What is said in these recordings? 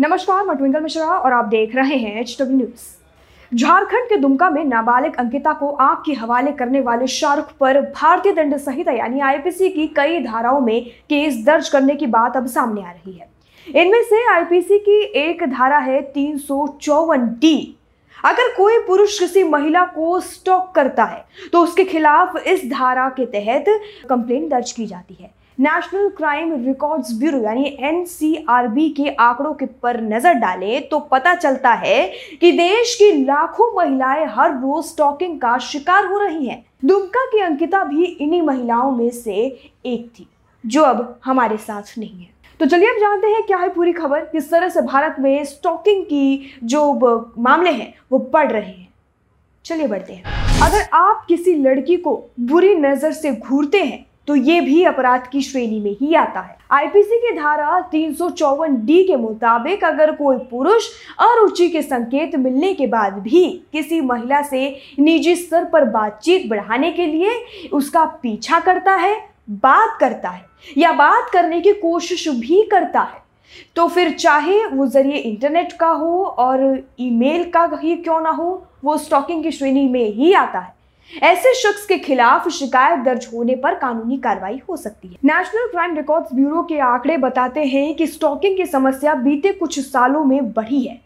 नमस्कार, मैं ट्विंकल मिश्रा और आप देख रहे हैं एच डब्ल्यू न्यूज़ झारखंड के दुमका में नाबालिग अंकिता को आग के हवाले करने वाले शाहरुख पर भारतीय दंड संहिता यानी आईपीसी की कई धाराओं में केस दर्ज करने की बात अब सामने आ रही है। इनमें से आईपीसी की एक धारा है तीन सौ चौवन डी अगर कोई पुरुष किसी महिला को स्टॉक करता है तो उसके खिलाफ इस धारा के तहत कंप्लेन दर्ज की जाती है। नेशनल क्राइम रिकॉर्ड्स ब्यूरो यानी एनसीआरबी के आंकड़ों के पर नज़र डालें तो पता चलता है कि देश की लाखों महिलाएँ हर रोज स्टॉकिंग का शिकार हो रही हैं। दुमका की अंकिता भी इन्हीं महिलाओं में से एक थी, जो अब हमारे साथ नहीं है। तो चलिए अब जानते हैं क्या है पूरी खबर, किस तरह से भारत में स्टॉकिंग की जो मामले हैं, वो बढ़ रहे हैं। चलिए बढ़ते हैं। अगर आप किसी लड़की को बुरी नज़र से घूरते हैं तो ये भी अपराध की श्रेणी में ही आता है। आईपीसी की धारा तीन सौ चौवन डी के मुताबिक अगर कोई पुरुष अरुचि के संकेत मिलने के बाद भी किसी महिला से निजी स्तर पर बातचीत बढ़ाने के लिए उसका पीछा करता है, बात करता है या बात करने की कोशिश भी करता है तो फिर चाहे वो ज़रिए इंटरनेट का हो और ईमेल का ही क्यों ना हो, वो स्टॉकिंग की श्रेणी में ही आता है। ऐसे शख्स के खिलाफ शिकायत दर्ज होने पर कानूनी कार्रवाई हो सकती है। नेशनल क्राइम रिकॉर्ड्स ब्यूरो के आंकड़े बताते हैं कि स्टॉकिंग की समस्या बीते कुछ सालों में बढ़ी है।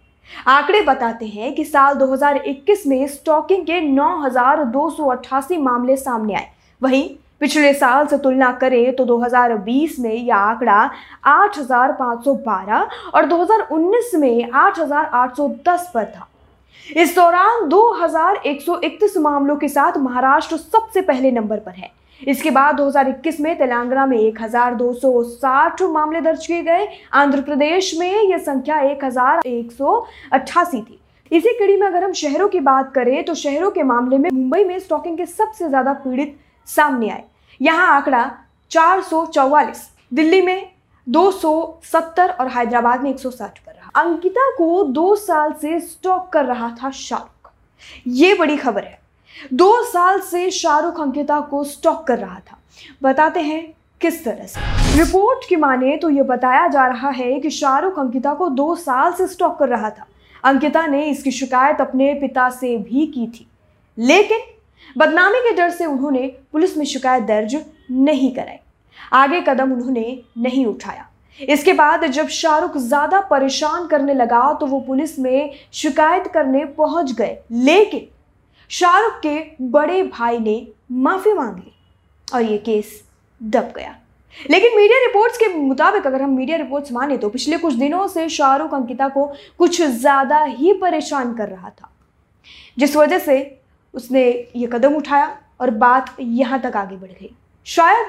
आंकड़े बताते हैं कि साल 2021 में स्टॉकिंग के 9,288 मामले सामने आए। वहीं पिछले साल से तुलना करें तो 2020 में यह आंकड़ा 8,512 और 2019 में 8,810 पर था। इस दौरान 2,131 मामलों के साथ महाराष्ट्र सबसे पहले नंबर पर है। इसके बाद 2021 में तेलंगाना में 1,260 मामले दर्ज किए गए। आंध्र प्रदेश में यह संख्या 1,188 थी। इसी कड़ी में अगर हम शहरों की बात करें तो शहरों के मामले में मुंबई में स्टॉकिंग के सबसे ज़्यादा पीड़ित सामने आए। यहाँ आंकड़ा चार सौ चौवालिस दिल्ली में 270 और हैदराबाद में 160 पर रहा। अंकिता को दो साल से स्टॉक कर रहा था शाहरुख। ये बड़ी खबर है। दो साल से शाहरुख अंकिता को स्टॉक कर रहा था। बताते हैं किस तरह से। रिपोर्ट की माने तो यह बताया जा रहा है कि शाहरुख अंकिता को दो साल से स्टॉक कर रहा था। अंकिता ने इसकी शिकायत अपने पिता से भी की थी। लेकिन बदनामी के डर से उन्होंने पुलिस में शिकायत दर्ज नहीं कराई। आगे कदम उन्होंने नहीं उठाया। इसके बाद जब शाहरुख ज़्यादा परेशान करने लगा तो वो पुलिस में शिकायत करने पहुँच गए। लेकिन शाहरुख के बड़े भाई ने माफ़ी मांग और ये केस दब गया। लेकिन मीडिया रिपोर्ट्स के मुताबिक अगर हम मीडिया रिपोर्ट्स माने तो पिछले कुछ दिनों से शाहरुख अंकिता को कुछ ज़्यादा ही परेशान कर रहा था, जिस वजह से उसने ये कदम उठाया और बात यहाँ तक आगे बढ़ गई। शायद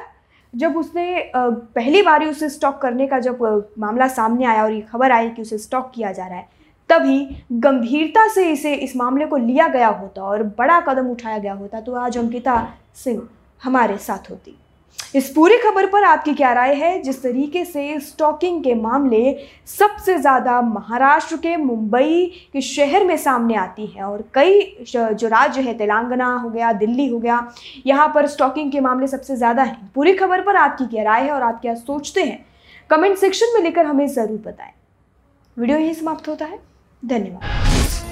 जब उसने पहली बार उसे स्टॉक करने का जब मामला सामने आया और ये खबर आई कि उसे स्टॉक किया जा रहा है, तभी गंभीरता से इसे इस मामले को लिया गया होता और बड़ा कदम उठाया गया होता। तो आज अंकिता सिंह हमारे साथ होती। इस पूरी खबर पर आपकी क्या राय है? जिस तरीके से स्टॉकिंग के मामले सबसे ज़्यादा महाराष्ट्र के मुंबई के शहर में सामने आती है और कई जो राज्य है, तेलंगाना हो गया, दिल्ली हो गया, यहाँ पर स्टॉकिंग के मामले सबसे ज़्यादा हैं। पूरी खबर पर आपकी क्या राय है और आप क्या सोचते हैं? कमेंट सेक्शन में लेकर हमें ज़रूर बताएँ। वीडियो यही समाप्त होता है। धन्यवाद।